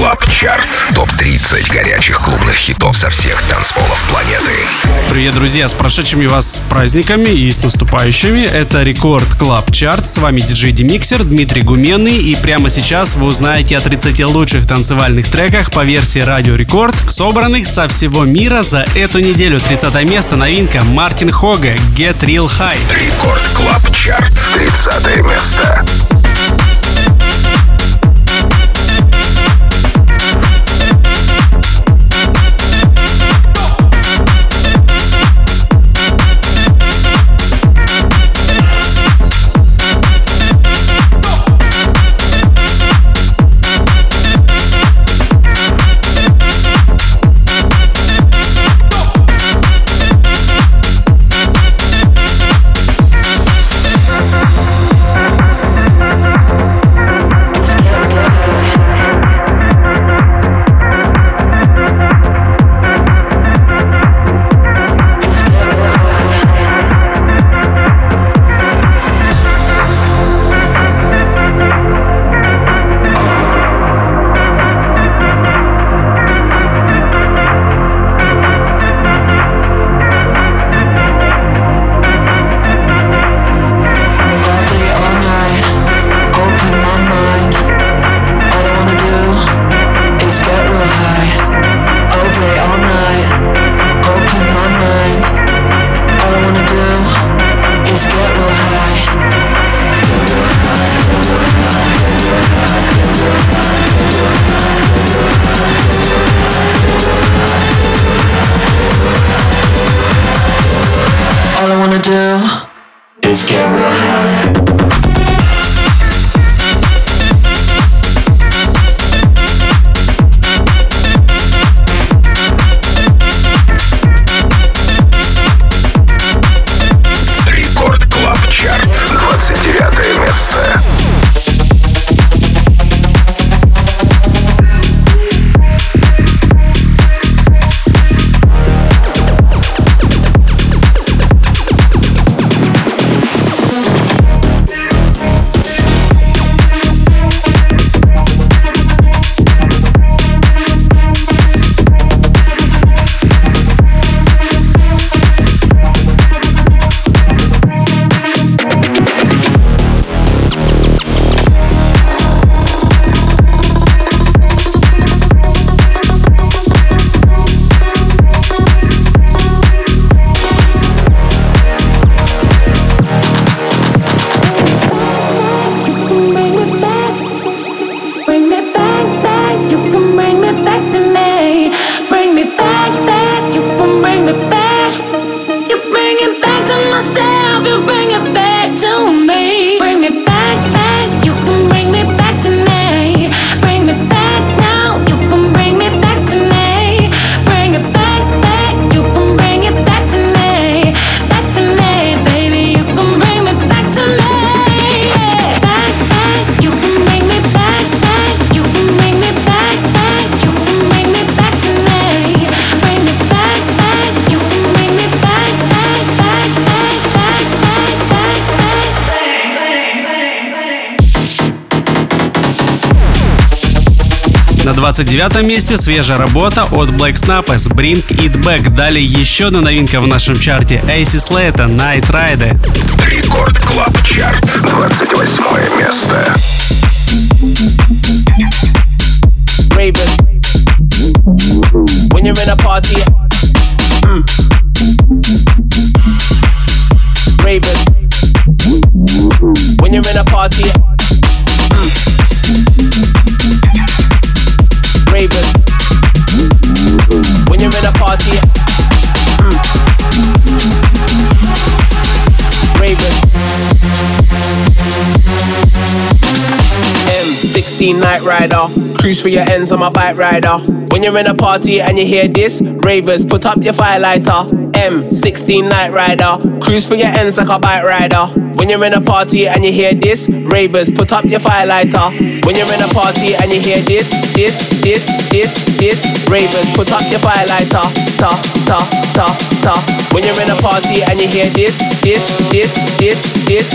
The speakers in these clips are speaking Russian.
Club Chart. Топ-30 горячих клубных хитов со всех танцполов планеты. Привет, друзья, с прошедшими вас праздниками и с наступающими. Это Record Club Chart. С вами диджей Демиксер Дмитрий Гуменный. И прямо сейчас вы узнаете о 30 лучших танцевальных треках по версии Радио Рекорд, собранных со всего мира за эту неделю. 30 место новинка Мартин Хога Get Real High. Рекорд Club Chart. 30 место. 29 месте свежая работа от Black Snappers Bring It Back. Далее еще одна новинка в нашем чарте Ace Slate Night Rider. Record Club Chart. 28 место. Raven. When you're in a party. M16 Night Rider. Cruise for your ends on my bike rider. When you're in a party and you hear this, ravers, put up your firelighter. M16 Night Rider. Cruise for your ends like a bike rider. When you're in a party and you hear this, ravers, put up your firelighter. When you're in a party and you hear this, this, this, this, this, ravers, put up your firelighter. Ta, ta, ta, ta. When you're in a party and you hear this, this, this, this. this.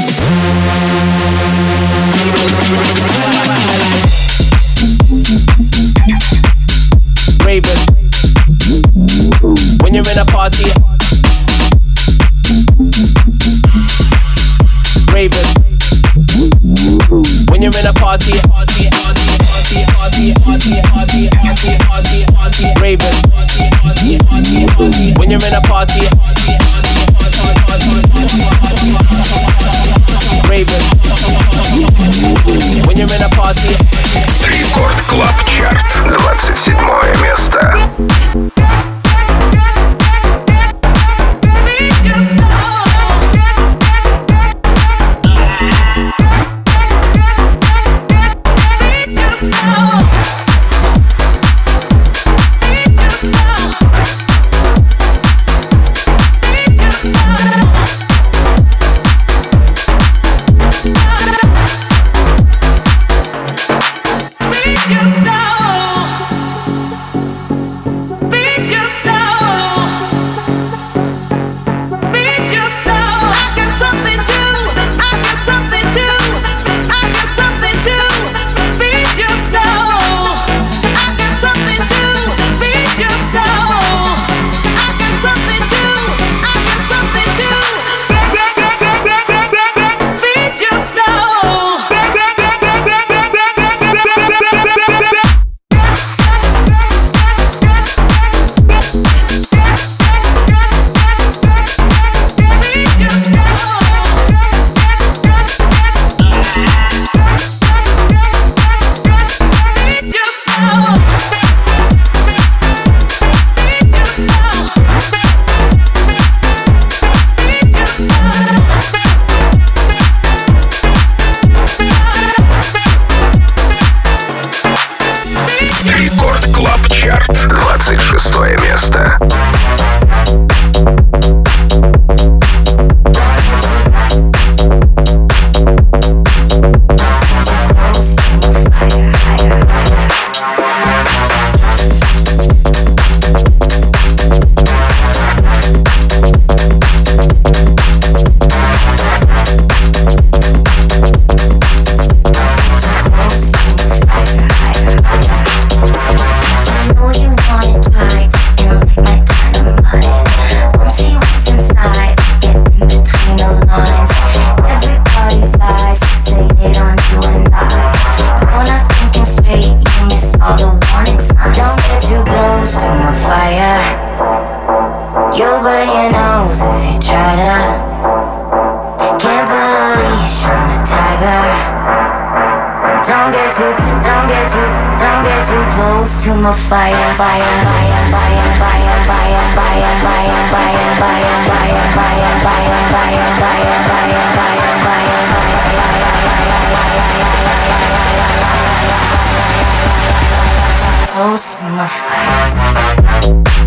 close fire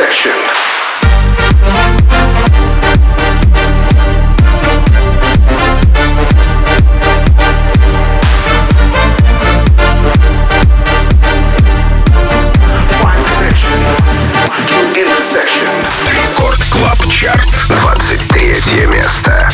section. Рекорд Клаб Чарт. 23 место.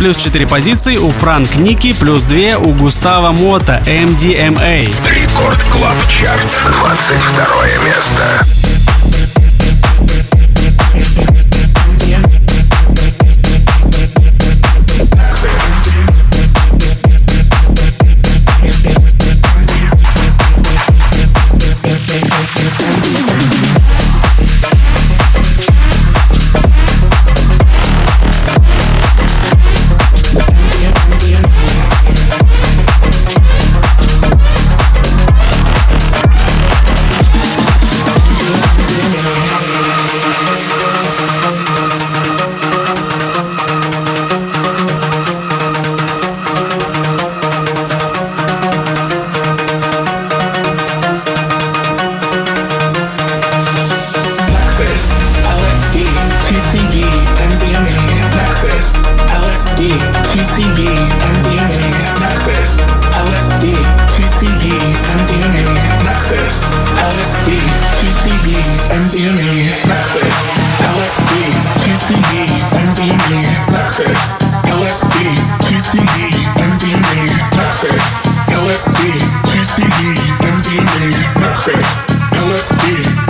Плюс 4 позиции у Франк Ники, плюс 2 у Густава Мота MDMA. Record Club Chart, 22 место. LSD, PCD, MDMA, nutcrack, LSD.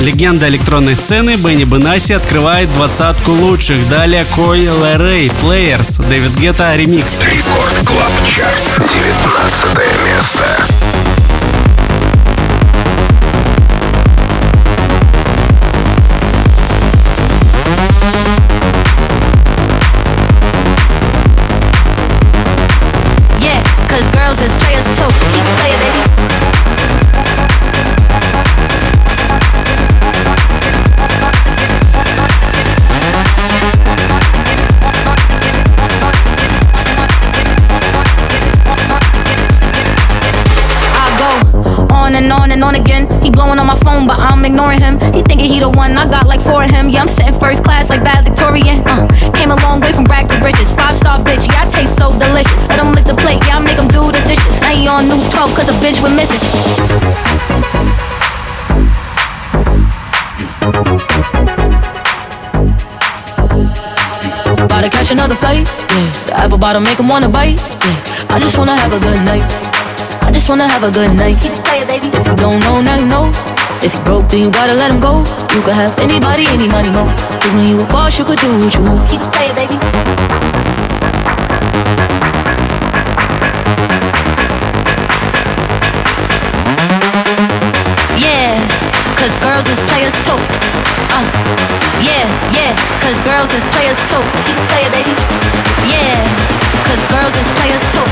Легенда электронной сцены Бенни Бенаси открывает двадцатку лучших. Далее Кой Лерей, Players, Дэвид Гетта, ремикс. Record Club Chart, 19 место. Another fight, yeah. The apple bottom make him wanna bite, yeah. I just wanna have a good night. I just wanna have a good night. Keep playing, baby. If you don't know, now you know. If you broke, then you gotta let him go. You could have anybody, any money, more. Cause when you a boss, you could do what you want. Keep it playing, baby. Girls is players too. Keep it playing, baby. Yeah, cause girls is players too.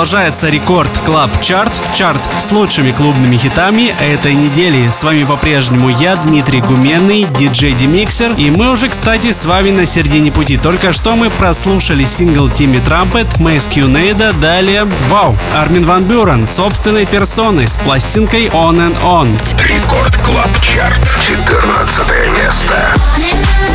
Продолжается Record Club Chart, чарт с лучшими клубными хитами этой недели. С вами по-прежнему я, Дмитрий Гуменный, диджей Демиксер. И мы уже, кстати, с вами на середине пути. Только что мы прослушали сингл Тимми Трампет, Мэйс Кьюнейда, далее, вау, Армин Ван Бюрен собственной персоной с пластинкой On and On. Record Club Chart, 14 место.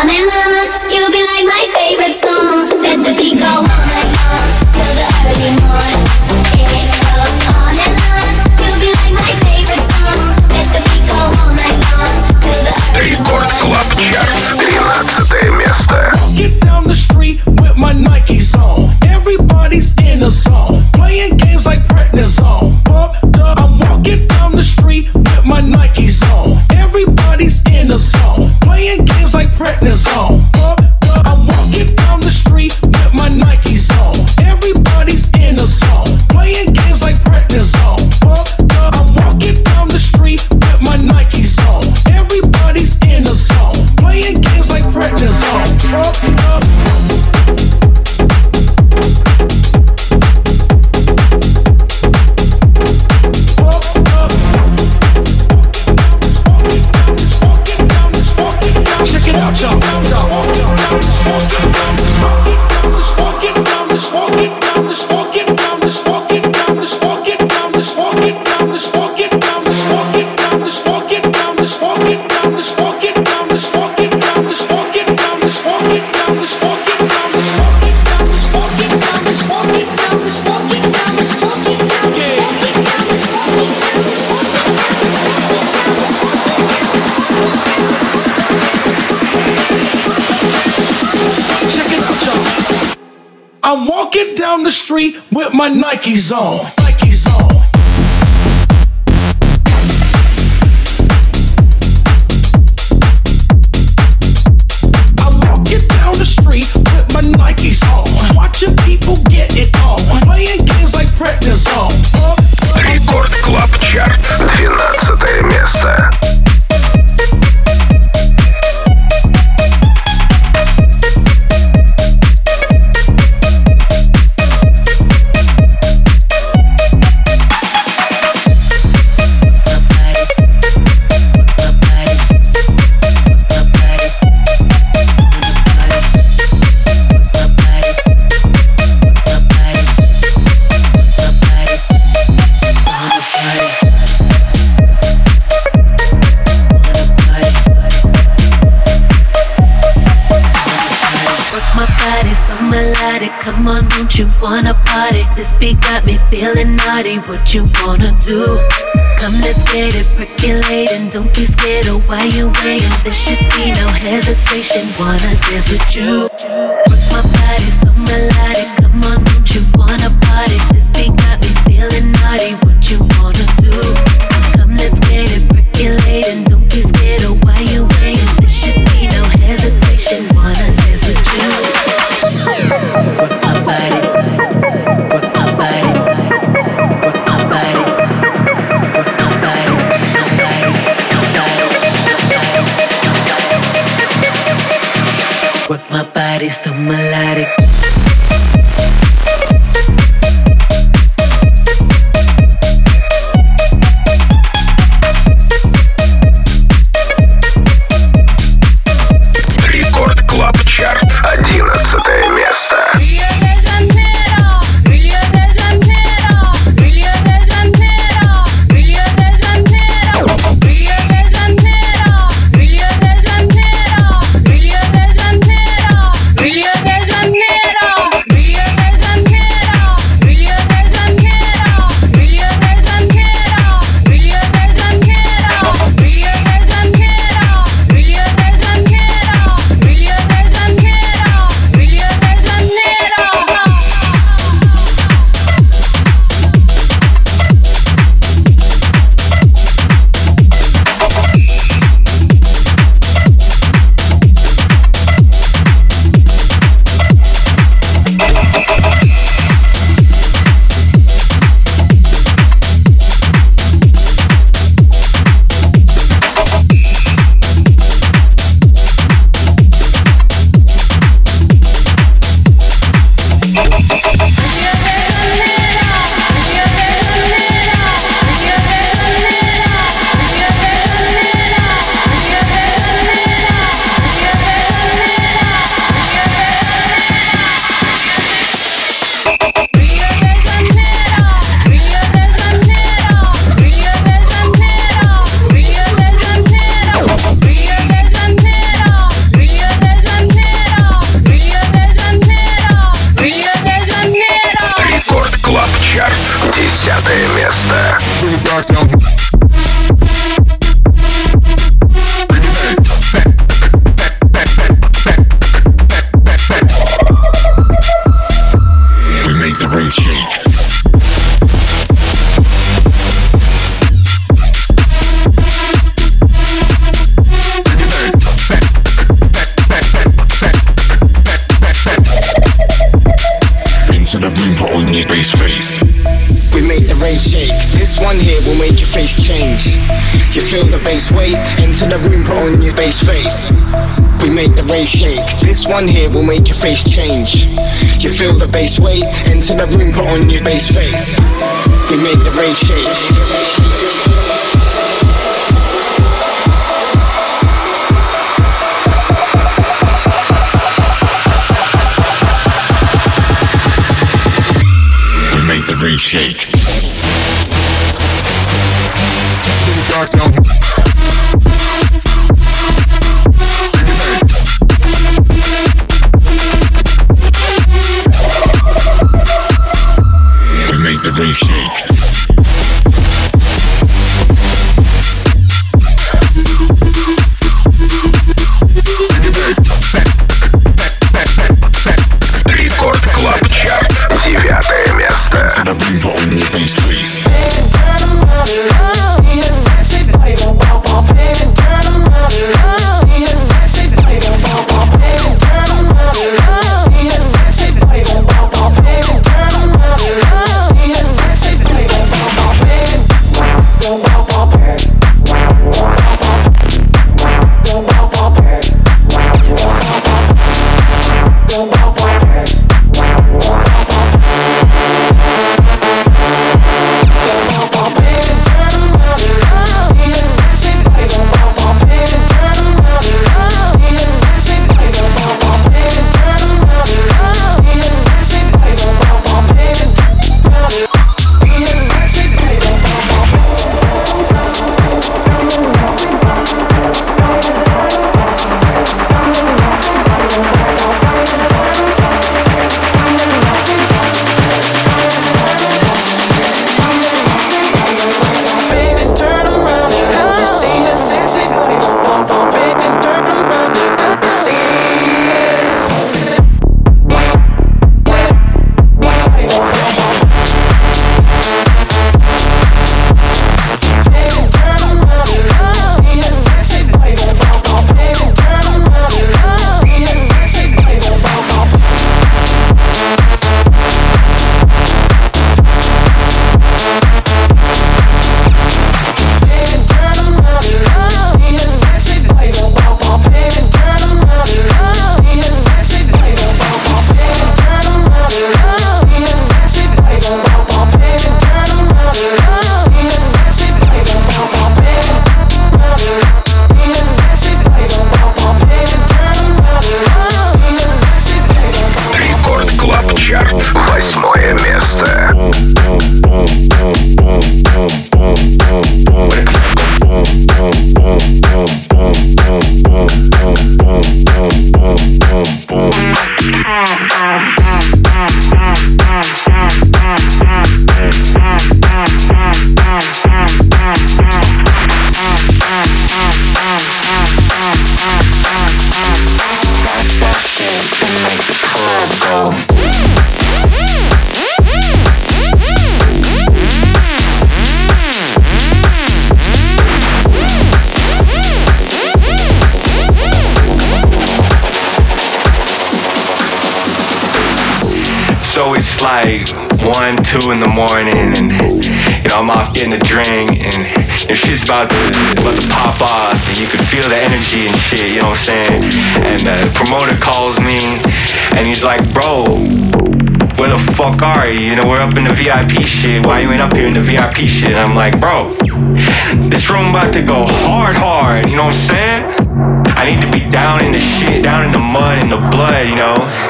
on and on. You'll be like my favorite song. Let the beat go till the early. It goes on and on. You'll be like my favorite song. Let the beat go till the early. Рекорд Клаб Чарт. street with my Nikes on. What you wanna do. Come, let's get it percolating. Don't be scared of why you waiting. There should be no hesitation. Wanna dance with you. Work my body so melodic. We make the rave shake. This one here will make your face change. You feel the bass weight. Enter the room, put on your bass face. We make the rave shake. We make the rave Keep on your face, please. Two in the morning, and you know I'm off getting a drink, and your shit's about to about to pop off, and you can feel the energy and shit. You know what I'm saying? And the promoter calls me, and he's like, "Bro, where the fuck are you? You know we're up in the VIP shit. Why you ain't up here in the VIP shit?" And I'm like, "Bro, this room about to go hard, hard. You know what I'm saying? I need to be down in the shit, down in the mud, in the blood. You know."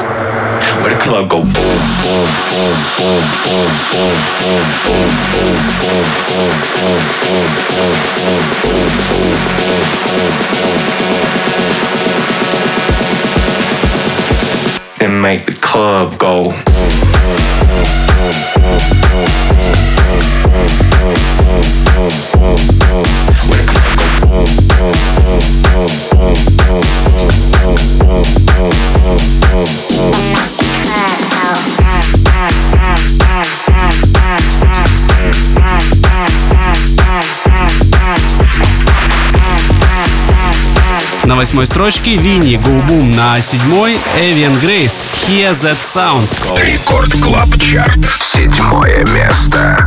Where the club go boom, boom, boom, boom, boom, boom, boom, boom, boom, boom, boom, boom, boom, boom, boom, boom, boom, boom, boom, boom. Then make the club go. Where the club go На восьмой строчке Винни Go Boom на седьмой Эвиан Грейс Hear That Sound. Record Club Chart. Седьмое место.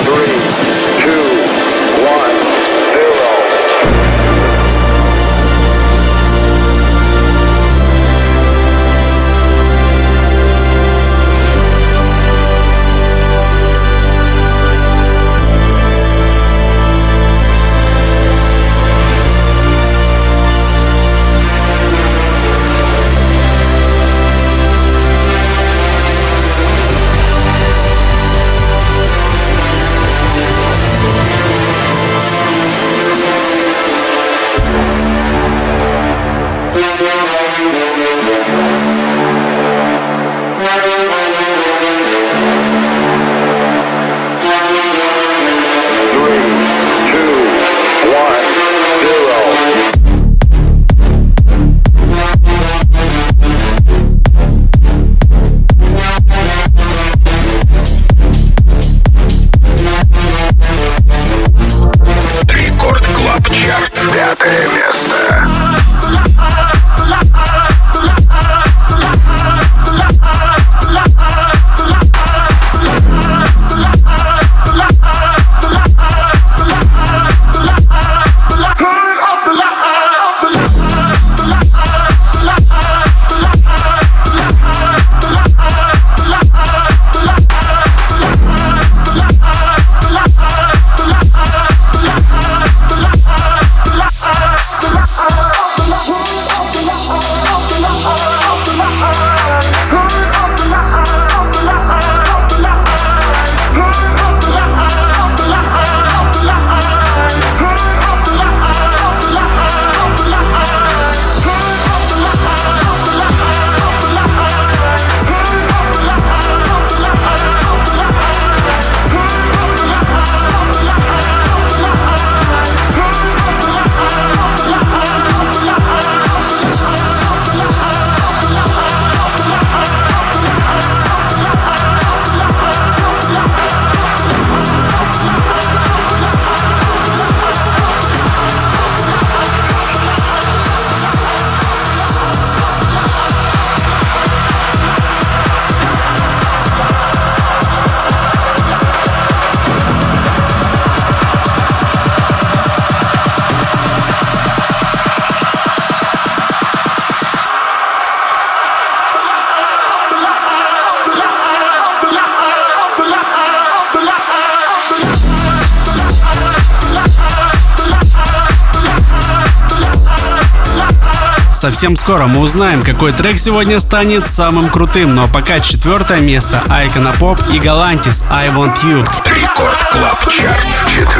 Совсем скоро мы узнаем, какой трек сегодня станет самым крутым. Но пока четвертое место Айкона Поп и Галантис I Want You. Record Club Chart.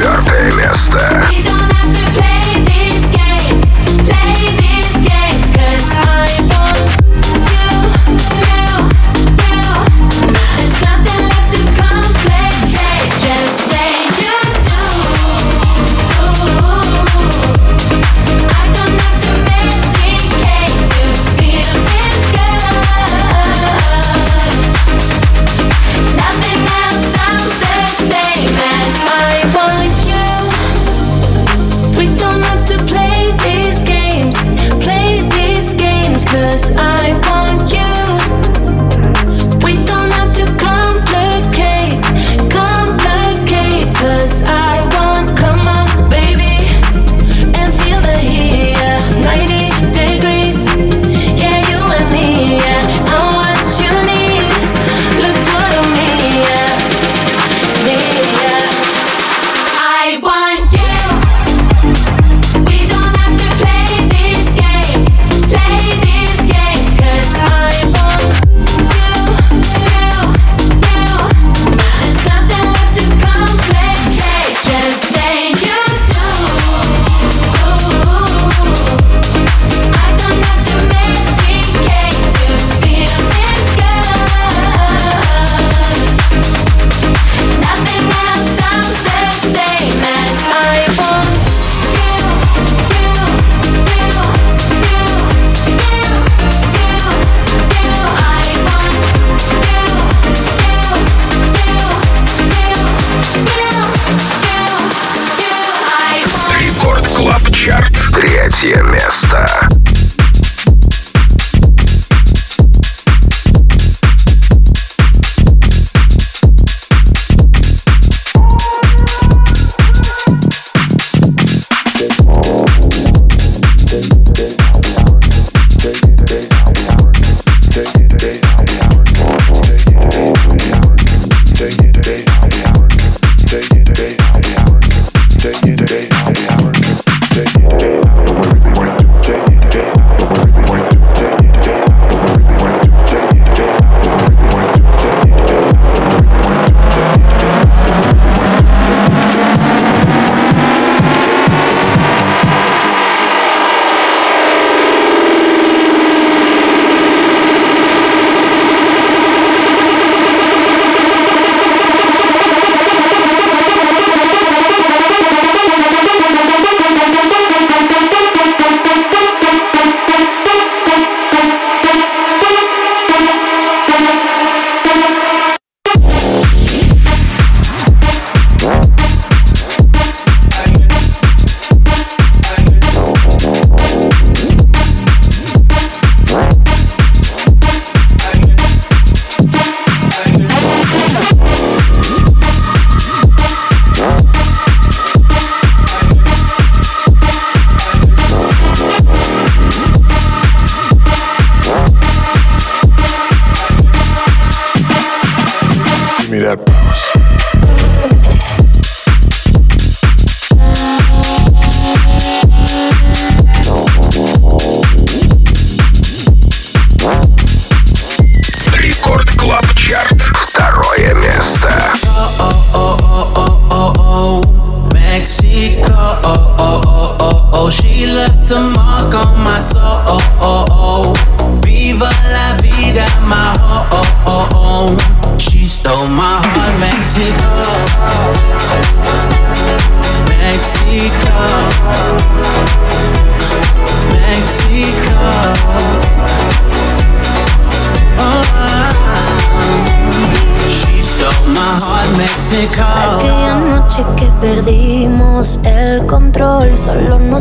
Третье место.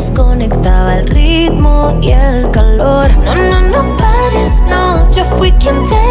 gonna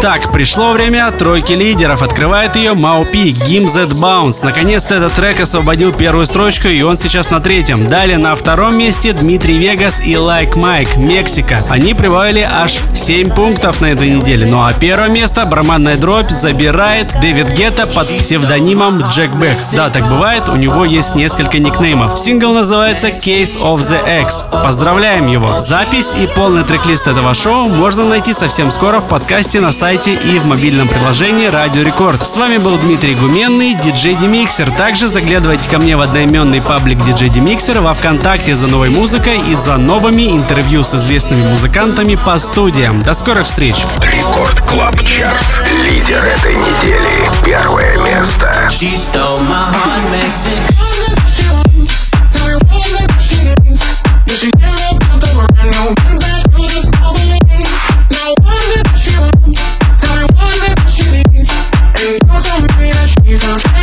Так, пришло время тройки лидеров. Открывает ее Mau P, Gimme That Bounce. Наконец-то этот трек освободил первую строчку, и он сейчас на третьем. Далее на втором месте Dimitri Vegas и Like Mike, Мексика. Они прибавили аж 7 пунктов на этой неделе. Ну а первое место барабанная дробь забирает Дэвид Гетта под псевдонимом Jack Back. Да, так бывает, у него есть несколько никнеймов. Сингл называется Case of the Ex. Поздравляем его! Запись и полный трек-лист этого шоу можно найти совсем скоро в подкасте на сайте и в мобильном приложении Радио Рекорд. С вами был Дмитрий Гуменный, диджей Демиксер. Также заглядывайте ко мне в одноименный паблик диджей Демиксер во Вконтакте за новой музыкой и за новыми интервью с известными музыкантами по студиям. До скорых встреч! Record Club Chart. Лидер этой недели. Первое место. She stole my heart, Mexico. you so